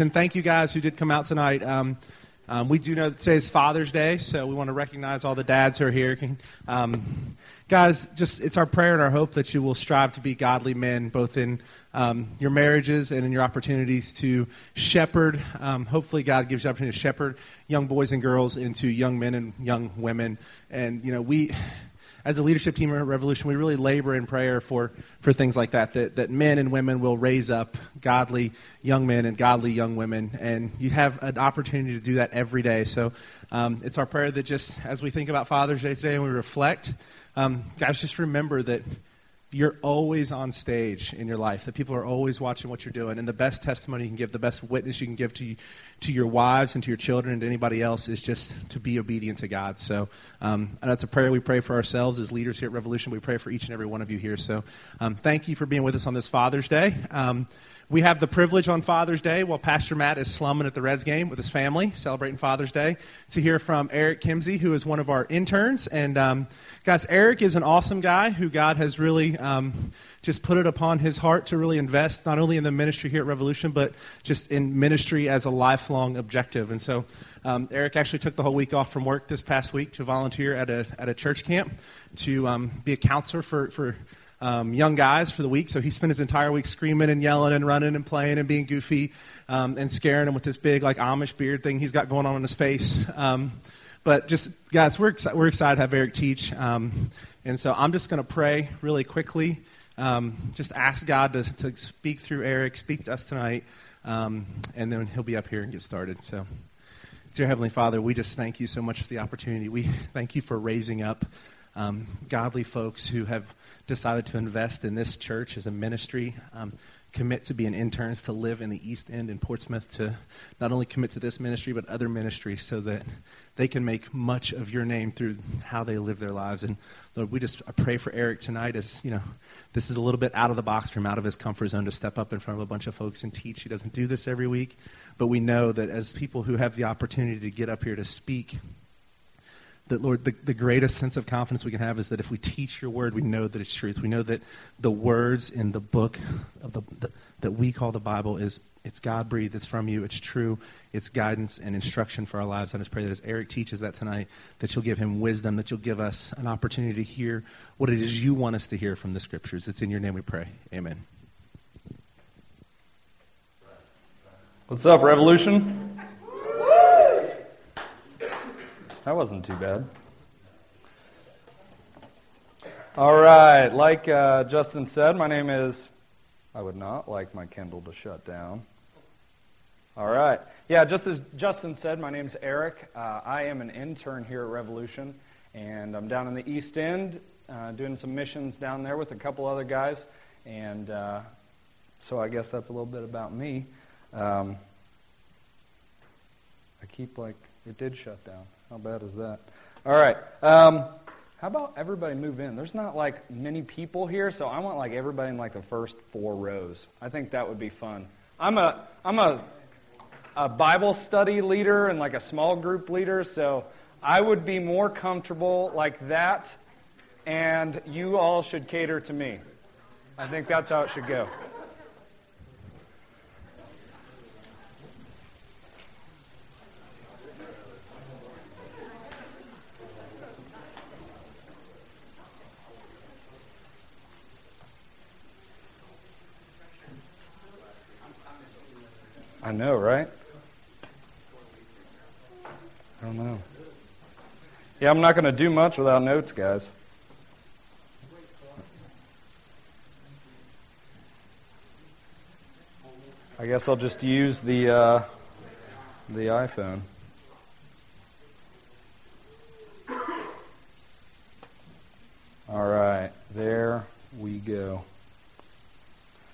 And thank you guys who did come out tonight. Um, um, we do know that is Father's Day, so we want to recognize all the dads who are here. Um, guys, just it's our prayer and our hope that you will strive to be godly men, both in um, your marriages and in your opportunities to shepherd. Um, hopefully, God gives you the opportunity to shepherd young boys and girls into young men and young women. And you know, we as a leadership team at Revolution, we really labor in prayer for, for things like that, that, that men and women will raise up godly young men and godly young women. And you have an opportunity to do that every day. So um, it's our prayer that just as we think about Father's Day today and we reflect, um, guys, just remember that you're always on stage in your life, that people are always watching what you're doing. And the best testimony you can give, the best witness you can give to, to your wives and to your children and to anybody else is just to be obedient to God. So um, and that's a prayer we pray for ourselves as leaders here at Revolution. We pray for each and every one of you here. So um, thank you for being with us on this Father's Day. Um, we have the privilege on Father's Day while Pastor Matt is slumming at the Reds game with his family, celebrating Father's Day, to hear from Eric Kimsey, who is one of our interns. And um, guys, Eric is an awesome guy who God has really um, just put it upon his heart to really invest not only in the ministry here at Revolution, but just in ministry as a lifelong objective. And so um, Eric actually took the whole week off from work this past week to volunteer at a, at a church camp to um, be a counselor for, for um, young guys for the week. So he spent his entire week screaming and yelling and running and playing and being goofy um, and scaring them with this big like Amish beard thing he's got going on in his face. Um, but just guys, we're exci- we're excited to have Eric teach, um, and so I'm just going to pray really quickly. Um, just ask God to, to speak through Eric, speak to us tonight, um, and then he'll be up here and get started. So. Dear Heavenly Father, we just thank you so much for the opportunity. We thank you for raising up um, godly folks who have decided to invest in this church as a ministry, um, commit to being interns, to live in the East End in Portsmouth, to not only commit to this ministry, but other ministries so that they can make much of your name through how they live their lives. And Lord, we just I pray for Eric tonight as, you know, this is a little bit out of the box for him, out of his comfort zone to step up in front of a bunch of folks and teach. He doesn't do this every week, but we know that as people who have the opportunity to get up here to speak, that, Lord, the, the greatest sense of confidence we can have is that if we teach your word, we know that it's truth. We know that the words in the book of the, the that we call the Bible is it's God breathed, it's from you, it's true, it's guidance and instruction for our lives. I just pray that as Eric teaches that tonight, that you'll give him wisdom, that you'll give us an opportunity to hear what it is you want us to hear from the scriptures. It's in your name we pray. Amen. What's up, Revolution? That wasn't too bad. All right, like uh, Justin said, my name is. I would not like my Kindle to shut down. All right. Yeah, just as Justin said, my name is Eric. Uh, I am an intern here at Revolution, and I'm down in the East End uh, doing some missions down there with a couple other guys. And uh, so I guess that's a little bit about me. Um, keep like, it did shut down. How bad is that? All right. Um, how about everybody move in? There's not like many people here, so I want like everybody in like the first four rows. I think that would be fun. I'm a I'm a a Bible study leader and like a small group leader, so I would be more comfortable like that, and you all should cater to me. I think that's how it should go. I know, right? I don't know. Yeah, I'm not going to do much without notes, guys. I guess I'll just use the uh, the iPhone. All right, there we go.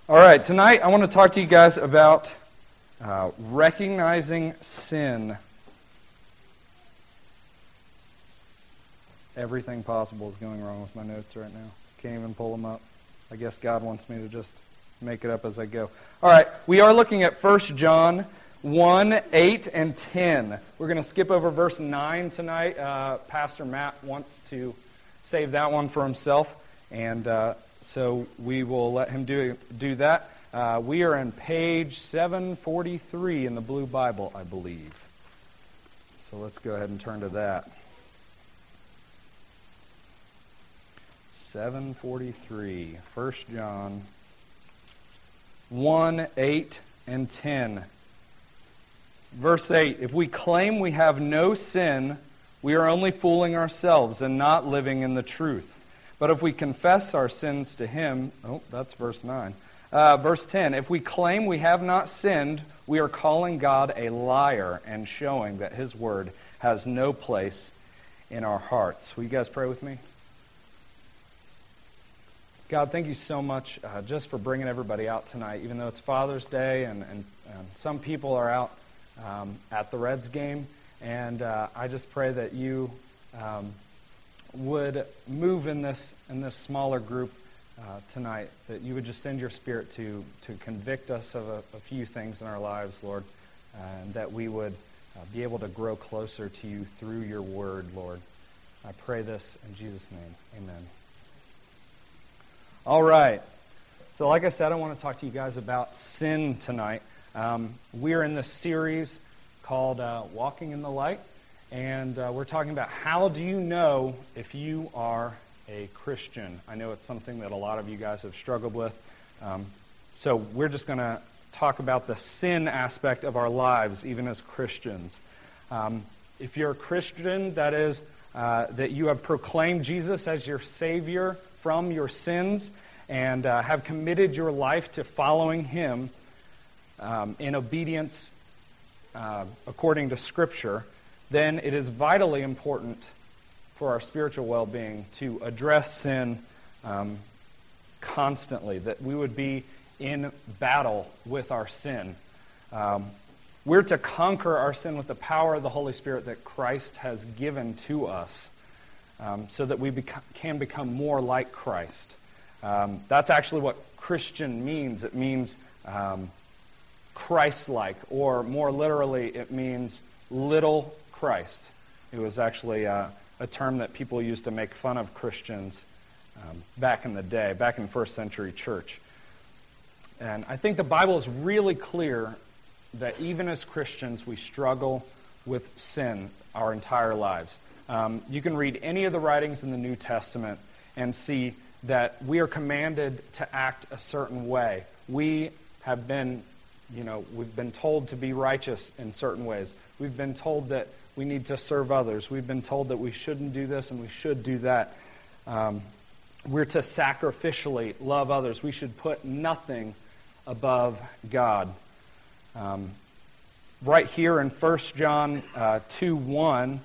All right, tonight I want to talk to you guys about uh, recognizing sin. Everything possible is going wrong with my notes right now. Can't even pull them up. I guess God wants me to just make it up as I go. All right, we are looking at 1 John 1, 8, and 10. We're going to skip over verse 9 tonight. Uh, Pastor Matt wants to save that one for himself, and uh, so we will let him do, do that. Uh, we are on page 743 in the Blue Bible, I believe. So let's go ahead and turn to that. 743, 1 John 1, 8, and 10. Verse 8 If we claim we have no sin, we are only fooling ourselves and not living in the truth. But if we confess our sins to Him, oh, that's verse 9. Uh, verse 10 If we claim we have not sinned, we are calling God a liar and showing that His word has no place in our hearts. Will you guys pray with me? God, thank you so much uh, just for bringing everybody out tonight, even though it's Father's Day and, and, and some people are out um, at the Reds game. And uh, I just pray that you um, would move in this, in this smaller group uh, tonight, that you would just send your spirit to, to convict us of a, a few things in our lives, Lord, and that we would uh, be able to grow closer to you through your word, Lord. I pray this in Jesus' name. Amen. All right. So, like I said, I want to talk to you guys about sin tonight. Um, we're in this series called uh, Walking in the Light, and uh, we're talking about how do you know if you are a Christian? I know it's something that a lot of you guys have struggled with. Um, so, we're just going to talk about the sin aspect of our lives, even as Christians. Um, if you're a Christian, that is, uh, that you have proclaimed Jesus as your Savior from your sins and uh, have committed your life to following Him um, in obedience uh, according to Scripture, then it is vitally important for our spiritual well being to address sin um, constantly, that we would be in battle with our sin. Um, we're to conquer our sin with the power of the Holy Spirit that Christ has given to us um, so that we can become more like Christ. Um, that's actually what Christian means. It means um, Christ like, or more literally, it means little Christ. It was actually uh, a term that people used to make fun of Christians um, back in the day, back in first century church. And I think the Bible is really clear that even as Christians, we struggle with sin our entire lives. Um, you can read any of the writings in the New Testament and see that we are commanded to act a certain way. We have been, you know, we've been told to be righteous in certain ways. We've been told that we need to serve others. We've been told that we shouldn't do this and we should do that. Um, we're to sacrificially love others. We should put nothing above God. Um, right here in 1 John uh, 2 1,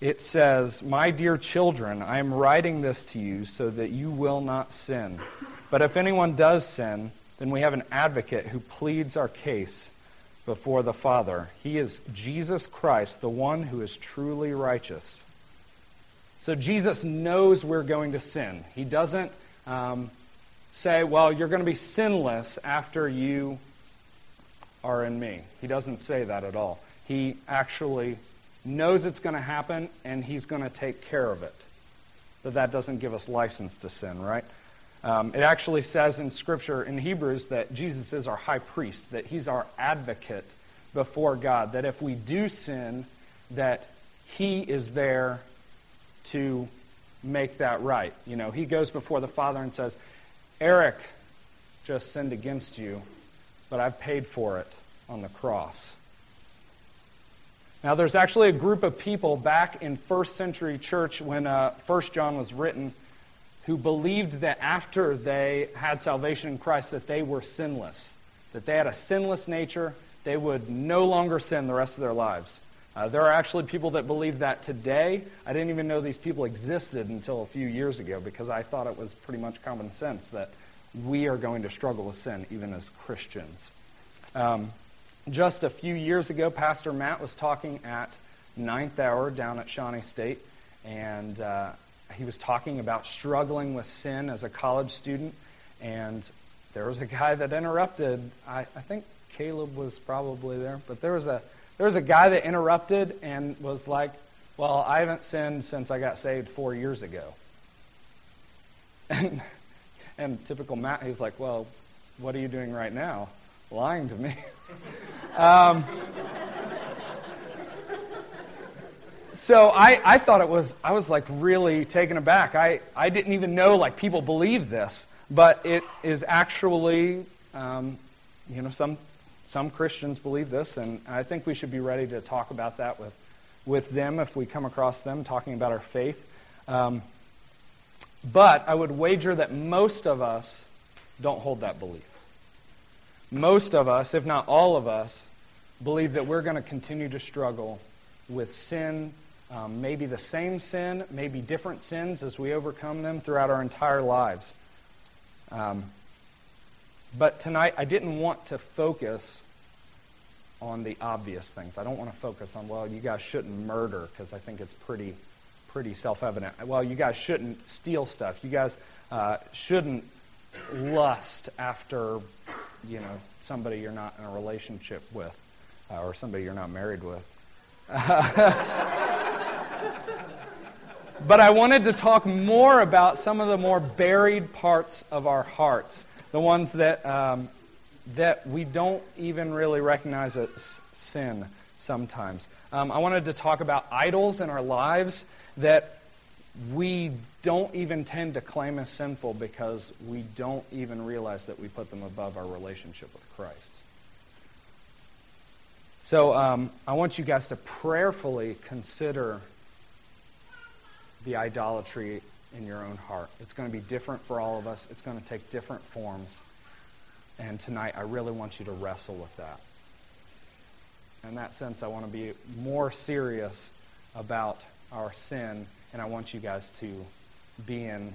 it says, My dear children, I am writing this to you so that you will not sin. But if anyone does sin, then we have an advocate who pleads our case before the Father. He is Jesus Christ, the one who is truly righteous. So Jesus knows we're going to sin. He doesn't um, say, Well, you're going to be sinless after you are in me. He doesn't say that at all. He actually knows it's going to happen, and he's going to take care of it. But that doesn't give us license to sin, right? Um, it actually says in Scripture in Hebrews that Jesus is our high priest, that he's our advocate before God, that if we do sin, that he is there to make that right. You know, he goes before the Father and says, Eric just sinned against you, but I've paid for it on the cross. Now, there's actually a group of people back in first century church when uh, First John was written who believed that after they had salvation in Christ that they were sinless, that they had a sinless nature, they would no longer sin the rest of their lives. Uh, there are actually people that believe that today. I didn't even know these people existed until a few years ago because I thought it was pretty much common sense that we are going to struggle with sin even as Christians. Um, just a few years ago, Pastor Matt was talking at Ninth Hour down at Shawnee State, and uh, he was talking about struggling with sin as a college student. And there was a guy that interrupted. I, I think Caleb was probably there, but there was a there was a guy that interrupted and was like, "Well, I haven't sinned since I got saved four years ago." And and typical Matt, he's like, "Well, what are you doing right now? Lying to me. um, so I, I thought it was, I was like really taken aback. I, I didn't even know like people believe this, but it is actually, um, you know, some, some Christians believe this, and I think we should be ready to talk about that with, with them if we come across them talking about our faith. Um, but I would wager that most of us don't hold that belief. Most of us, if not all of us, believe that we're going to continue to struggle with sin, um, maybe the same sin, maybe different sins as we overcome them throughout our entire lives. Um, but tonight, I didn't want to focus on the obvious things. I don't want to focus on, well, you guys shouldn't murder because I think it's pretty pretty self-evident. Well, you guys shouldn't steal stuff. You guys uh, shouldn't lust after, you know, somebody you're not in a relationship with, uh, or somebody you're not married with. but I wanted to talk more about some of the more buried parts of our hearts, the ones that um, that we don't even really recognize as sin sometimes. Um, I wanted to talk about idols in our lives that we don't even tend to claim as sinful because we don't even realize that we put them above our relationship with Christ. So um, I want you guys to prayerfully consider the idolatry in your own heart. It's going to be different for all of us, it's going to take different forms. And tonight, I really want you to wrestle with that. In that sense, I want to be more serious about our sin, and I want you guys to be in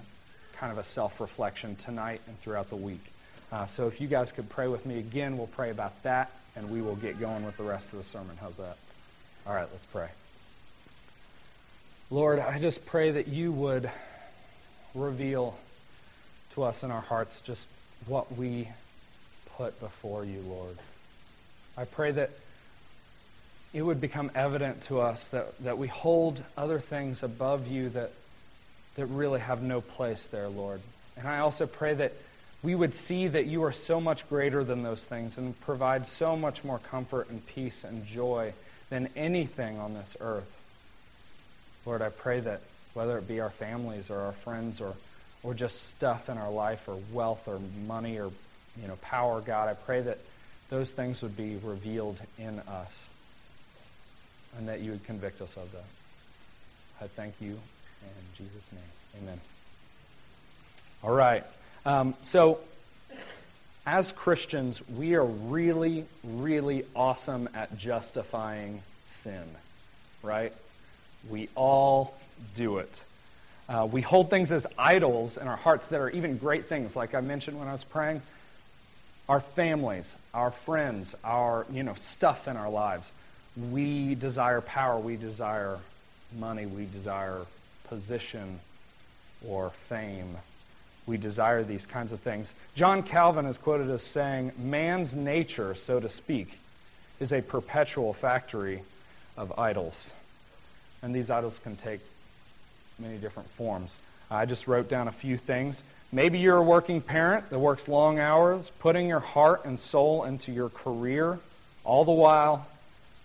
kind of a self reflection tonight and throughout the week. Uh, so if you guys could pray with me again, we'll pray about that, and we will get going with the rest of the sermon. How's that? All right, let's pray. Lord, I just pray that you would reveal to us in our hearts just what we put before you, Lord. I pray that it would become evident to us that, that we hold other things above you that, that really have no place there, Lord. And I also pray that we would see that you are so much greater than those things and provide so much more comfort and peace and joy than anything on this earth. Lord, I pray that whether it be our families or our friends or, or just stuff in our life or wealth or money or you know, power, God, I pray that those things would be revealed in us and that you would convict us of that. I thank you in Jesus' name. Amen. All right. Um, so, as Christians, we are really, really awesome at justifying sin, right? We all do it. Uh, we hold things as idols in our hearts that are even great things, like I mentioned when I was praying. Our families, our friends, our you know stuff in our lives we desire power, we desire money, we desire position or fame. We desire these kinds of things. John Calvin is quoted as saying, Man's nature, so to speak, is a perpetual factory of idols. And these idols can take many different forms. I just wrote down a few things. Maybe you're a working parent that works long hours, putting your heart and soul into your career, all the while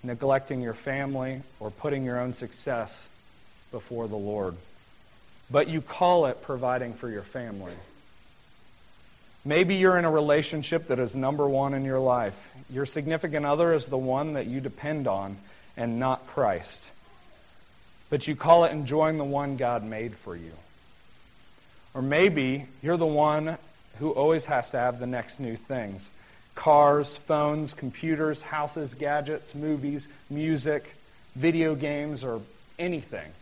neglecting your family, or putting your own success before the Lord. But you call it providing for your family. Maybe you're in a relationship that is number one in your life. Your significant other is the one that you depend on and not Christ. But you call it enjoying the one God made for you. Or maybe you're the one who always has to have the next new things cars, phones, computers, houses, gadgets, movies, music, video games, or anything.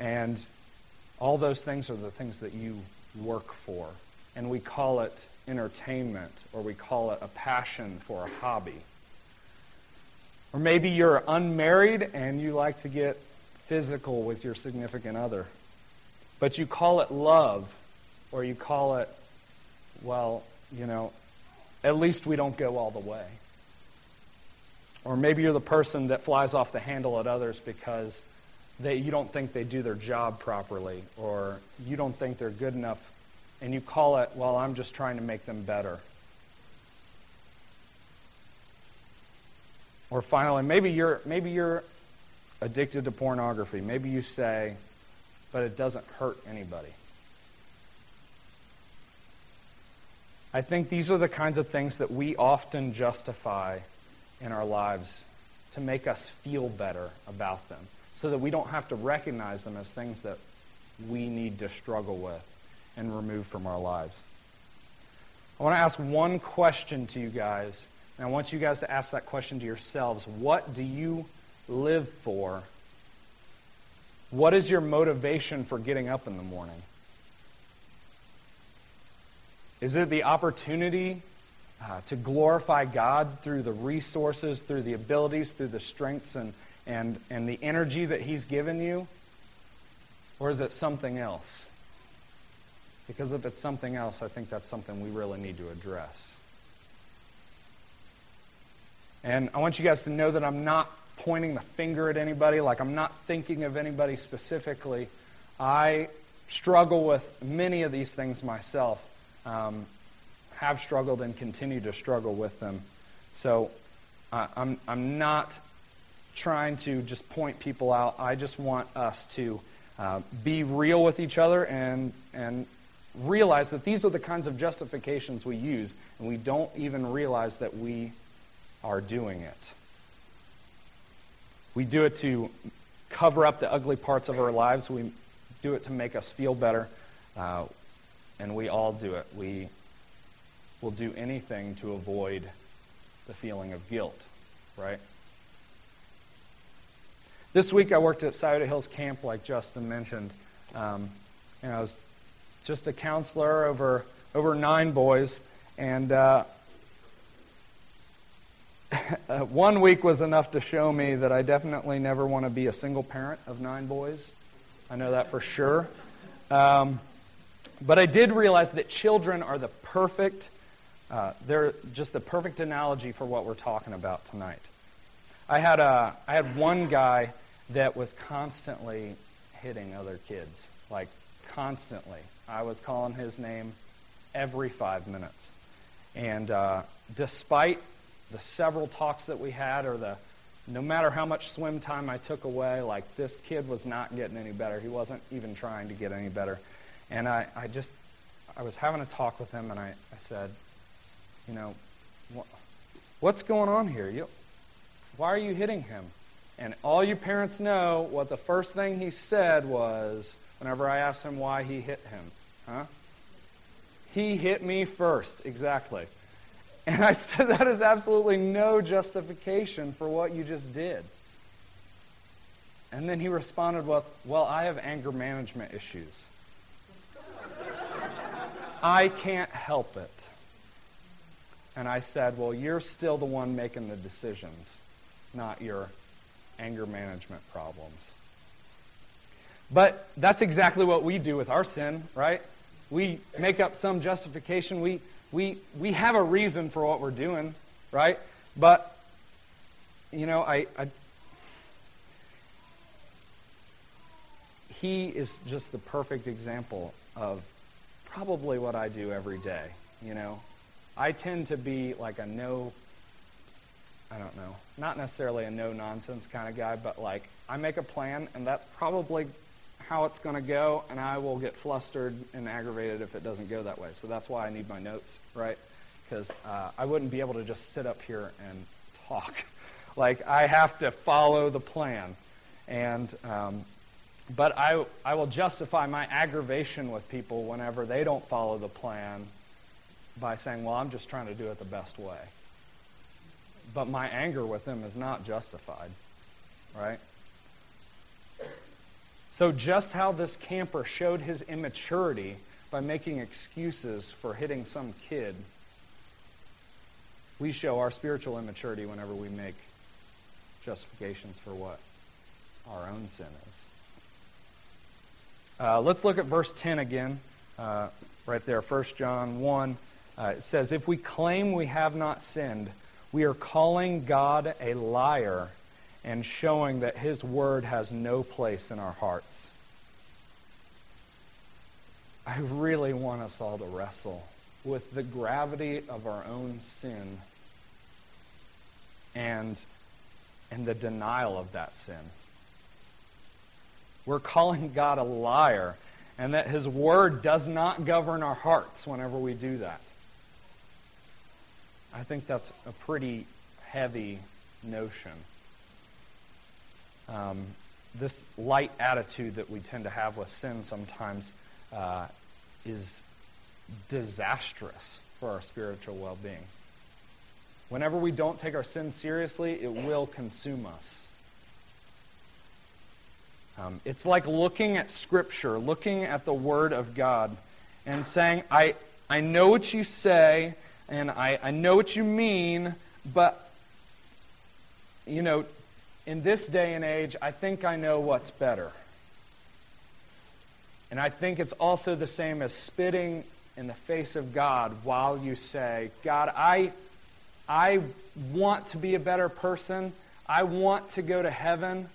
And all those things are the things that you work for. And we call it entertainment, or we call it a passion for a hobby. Or maybe you're unmarried and you like to get physical with your significant other. But you call it love, or you call it, well, you know, at least we don't go all the way. Or maybe you're the person that flies off the handle at others because they, you don't think they do their job properly, or you don't think they're good enough and you call it, well, I'm just trying to make them better. Or finally, maybe you're, maybe you're addicted to pornography. Maybe you say, but it doesn't hurt anybody. I think these are the kinds of things that we often justify in our lives to make us feel better about them so that we don't have to recognize them as things that we need to struggle with and remove from our lives. I want to ask one question to you guys, and I want you guys to ask that question to yourselves. What do you live for? What is your motivation for getting up in the morning? Is it the opportunity uh, to glorify God through the resources, through the abilities, through the strengths, and, and, and the energy that He's given you? Or is it something else? Because if it's something else, I think that's something we really need to address. And I want you guys to know that I'm not pointing the finger at anybody, like I'm not thinking of anybody specifically. I struggle with many of these things myself, um, have struggled and continue to struggle with them. So uh, I'm, I'm not trying to just point people out. I just want us to uh, be real with each other and, and realize that these are the kinds of justifications we use, and we don't even realize that we are doing it. We do it to cover up the ugly parts of our lives. We do it to make us feel better. Uh, and we all do it. We will do anything to avoid the feeling of guilt, right? This week I worked at Scioto Hills Camp, like Justin mentioned. Um, and I was just a counselor over, over nine boys. And uh, one week was enough to show me that I definitely never want to be a single parent of nine boys. I know that for sure. Um, but I did realize that children are the perfect, uh, they're just the perfect analogy for what we're talking about tonight. I had, a, I had one guy that was constantly hitting other kids, like constantly. I was calling his name every five minutes. And uh, despite the several talks that we had, or the no matter how much swim time I took away, like this kid was not getting any better. He wasn't even trying to get any better. And I, I just, I was having a talk with him, and I, I said, you know, what's going on here? You, why are you hitting him? And all you parents know what the first thing he said was, whenever I asked him why he hit him, huh? He hit me first, exactly. And I said, that is absolutely no justification for what you just did. And then he responded with, well, I have anger management issues. I can't help it. And I said, Well, you're still the one making the decisions, not your anger management problems. But that's exactly what we do with our sin, right? We make up some justification. We, we, we have a reason for what we're doing, right? But, you know, I, I he is just the perfect example of probably what I do every day, you know. I tend to be like a no, I don't know, not necessarily a no nonsense kind of guy, but like I make a plan and that's probably how it's going to go, and I will get flustered and aggravated if it doesn't go that way. So that's why I need my notes, right? Because uh, I wouldn't be able to just sit up here and talk. like I have to follow the plan, and um, but I, I will justify my aggravation with people whenever they don't follow the plan by saying, well, I'm just trying to do it the best way. But my anger with them is not justified, right? So, just how this camper showed his immaturity by making excuses for hitting some kid, we show our spiritual immaturity whenever we make justifications for what our own sin is. Uh, let's look at verse 10 again, uh, right there, 1 John 1. Uh, it says, If we claim we have not sinned, we are calling God a liar and showing that his word has no place in our hearts. I really want us all to wrestle with the gravity of our own sin and, and the denial of that sin. We're calling God a liar, and that His Word does not govern our hearts whenever we do that. I think that's a pretty heavy notion. Um, this light attitude that we tend to have with sin sometimes uh, is disastrous for our spiritual well being. Whenever we don't take our sin seriously, it will consume us. Um, it's like looking at Scripture, looking at the Word of God, and saying, I, I know what you say, and I, I know what you mean, but, you know, in this day and age, I think I know what's better. And I think it's also the same as spitting in the face of God while you say, God, I, I want to be a better person. I want to go to heaven,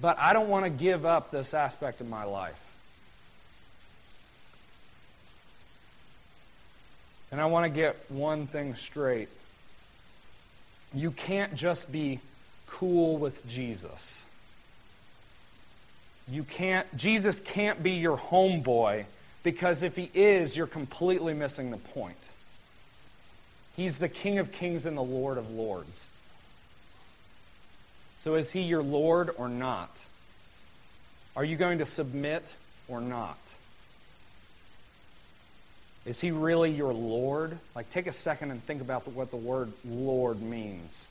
but I don't want to give up this aspect of my life. And I want to get one thing straight. You can't just be cool with Jesus. You can't, Jesus can't be your homeboy because if he is, you're completely missing the point. He's the King of Kings and the Lord of Lords. So is he your Lord or not? Are you going to submit or not? Is he really your Lord? Like, take a second and think about what the word Lord means.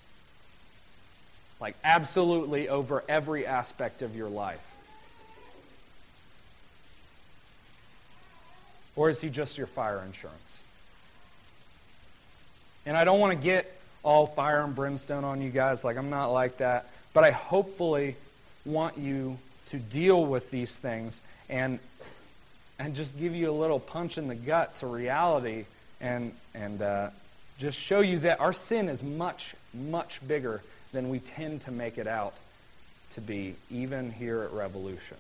Like, absolutely over every aspect of your life. Or is he just your fire insurance? And I don't want to get all fire and brimstone on you guys. Like, I'm not like that. But I hopefully want you to deal with these things and, and just give you a little punch in the gut to reality and, and uh, just show you that our sin is much, much bigger than we tend to make it out to be, even here at Revolution.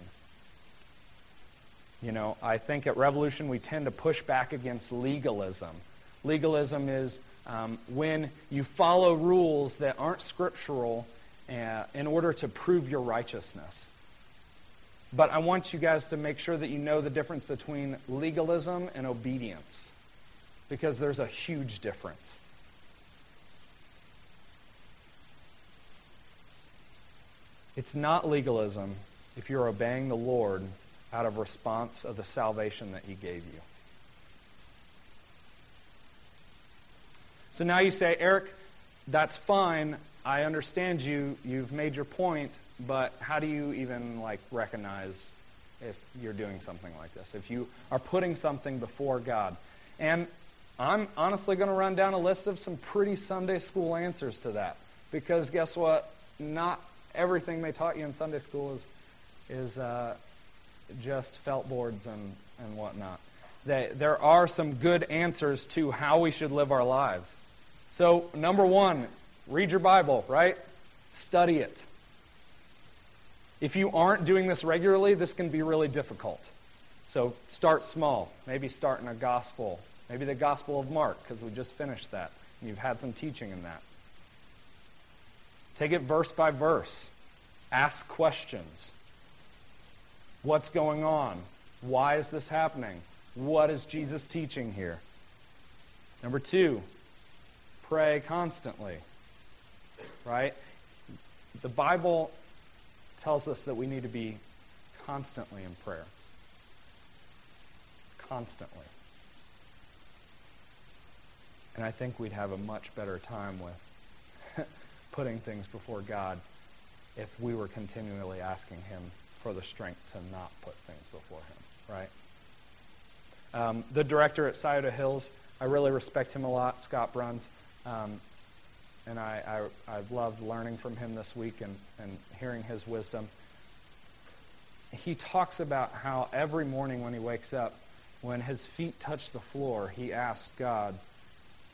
You know, I think at Revolution we tend to push back against legalism. Legalism is um, when you follow rules that aren't scriptural uh, in order to prove your righteousness. But I want you guys to make sure that you know the difference between legalism and obedience, because there's a huge difference. It's not legalism if you're obeying the Lord out of response of the salvation that he gave you. So now you say, Eric, that's fine. I understand you. You've made your point, but how do you even like recognize if you're doing something like this? If you are putting something before God. And I'm honestly going to run down a list of some pretty Sunday school answers to that. Because guess what? Not everything they taught you in Sunday school is, is uh, just felt boards and, and whatnot. They, there are some good answers to how we should live our lives. So, number one, read your Bible, right? Study it. If you aren't doing this regularly, this can be really difficult. So, start small. Maybe start in a gospel. Maybe the Gospel of Mark, because we just finished that. And you've had some teaching in that. Take it verse by verse. Ask questions. What's going on? Why is this happening? What is Jesus teaching here? Number two, pray constantly. Right? The Bible tells us that we need to be constantly in prayer. Constantly. And I think we'd have a much better time with putting things before God if we were continually asking Him for the strength to not put things before Him, right? Um, the director at Scioto Hills, I really respect him a lot, Scott Bruns. Um, and I, I, I've loved learning from him this week and, and hearing his wisdom. He talks about how every morning when he wakes up, when his feet touch the floor, he asks God,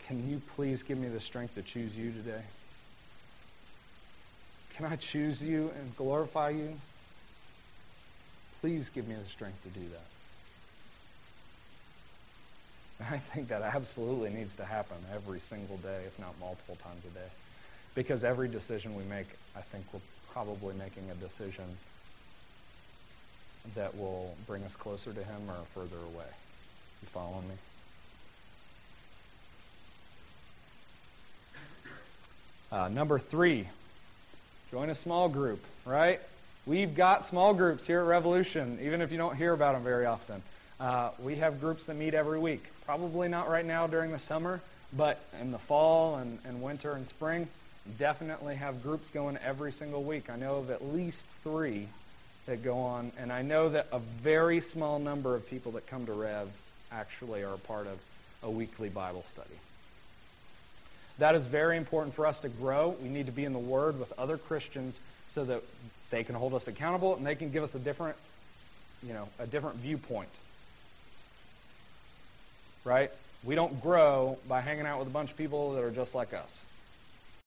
Can you please give me the strength to choose you today? Can I choose you and glorify you? Please give me the strength to do that. I think that absolutely needs to happen every single day, if not multiple times a day. Because every decision we make, I think we're probably making a decision that will bring us closer to Him or further away. You following me? Uh, number three, join a small group, right? We've got small groups here at Revolution, even if you don't hear about them very often. Uh, we have groups that meet every week. Probably not right now during the summer, but in the fall and, and winter and spring, definitely have groups going every single week. I know of at least three that go on, and I know that a very small number of people that come to Rev actually are a part of a weekly Bible study. That is very important for us to grow. We need to be in the Word with other Christians so that they can hold us accountable and they can give us a different, you know, a different viewpoint. Right? We don't grow by hanging out with a bunch of people that are just like us.